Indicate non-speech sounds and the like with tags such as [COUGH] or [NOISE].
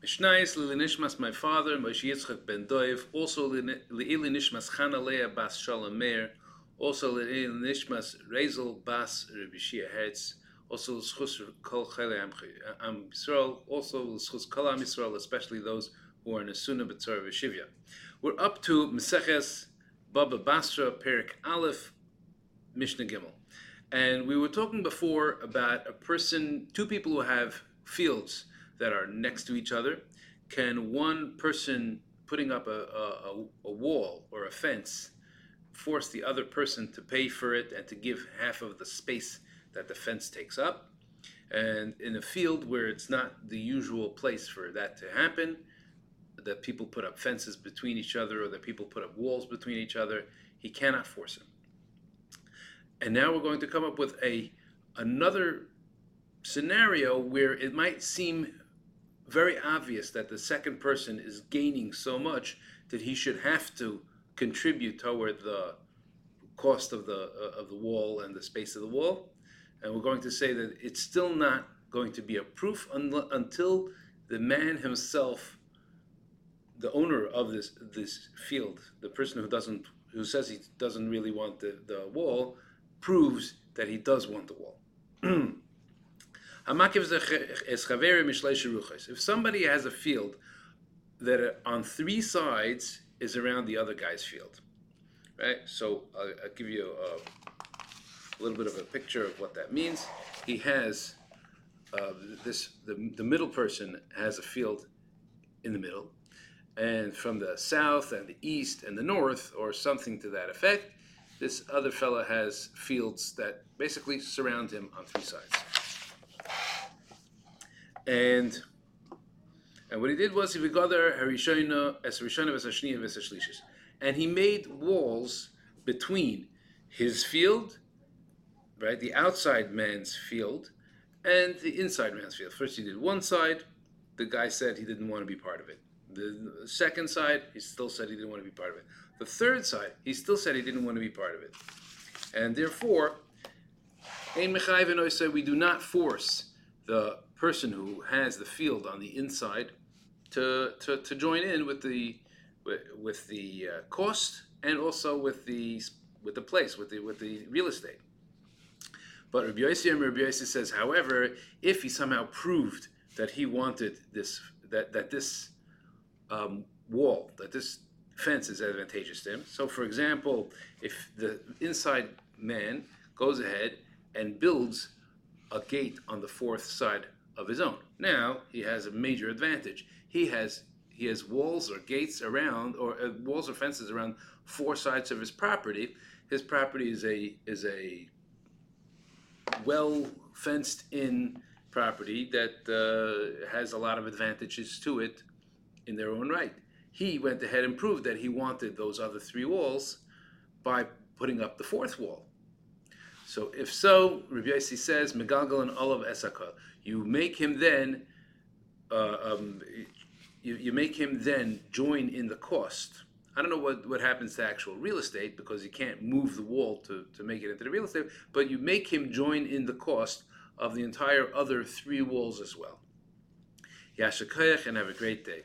Mishnayis Nishmas, my father, Moshe Yitzchak ben Doiv, also Le'ili Nishmas Chana Leah bas Shalom Meir, also Le'ili Nishmas Rezel bas Rabbi Shia Hertz, also L'schus Kol Chele Am Yisrael, also L'schus Kol Am Yisrael, especially those who are in a Sunnah B'tzor V'Shivya. We're up to Meseches Baba Basra, Perek Aleph, Mishnah Gimel. And we were talking before about a person, two people who have fields that are next to each other, can one person putting up a, a, a, wall or a fence force the other person to pay for it and to give half of the space that the fence takes up? And in a field where it's not the usual place for that to happen, that people put up fences between each other or that people put up walls between each other, he cannot force him. And now we're going to come up with a another scenario where it might seem very obvious that the second person is gaining so much that he should have to contribute toward the cost of the uh, of the wall and the space of the wall. And we're going to say that it's still not going to be a proof un- until the man himself the owner of this this field the person who doesn't who says he doesn't really want the, the wall proves that he does want the wall [CLEARS THROAT] If somebody has a field that on three sides is around the other guy's field, right? So I'll, I'll give you a, a, little bit of a picture of what that means. He has uh, this the, the middle person has a field in the middle, and from the south and the east and the north, or something to that effect, this other fellow has fields that basically surround him on three sides. And and what he did was he begather harishona as hashlishis, and he made walls between his field, right, the outside man's field, and the inside man's field. First, he did one side. The guy said he didn't want to be part of it. The second side, he still said he didn't want to be part of it. The third side, he still said he didn't want to be part of it. And therefore, Ein Mechayv said we do not force the person who has the field on the inside to, to, to join in with the with, the uh, cost and also with the with the place with the with the real estate. But Rabbi Yossi and Rabbi Yossi says, however, if he somehow proved that he wanted this that that this um, wall that this fence is advantageous to him. So, for example, if the inside man goes ahead and builds a gate on the fourth side of his own. Now he has a major advantage. He has he has walls or gates around, or uh, walls or fences around four sides of his property. His property is a is a well fenced in property that uh, has a lot of advantages to it in their own right. He went ahead and proved that he wanted those other three walls by putting up the fourth wall. So if so, Rabbi Yossi says, Megalgal and Olav Esaka you make him then uh, um, you, you make him then join in the cost. I don't know what, what happens to actual real estate because you can't move the wall to, to make it into the real estate, but you make him join in the cost of the entire other three walls as well. Yashakayach and have a great day.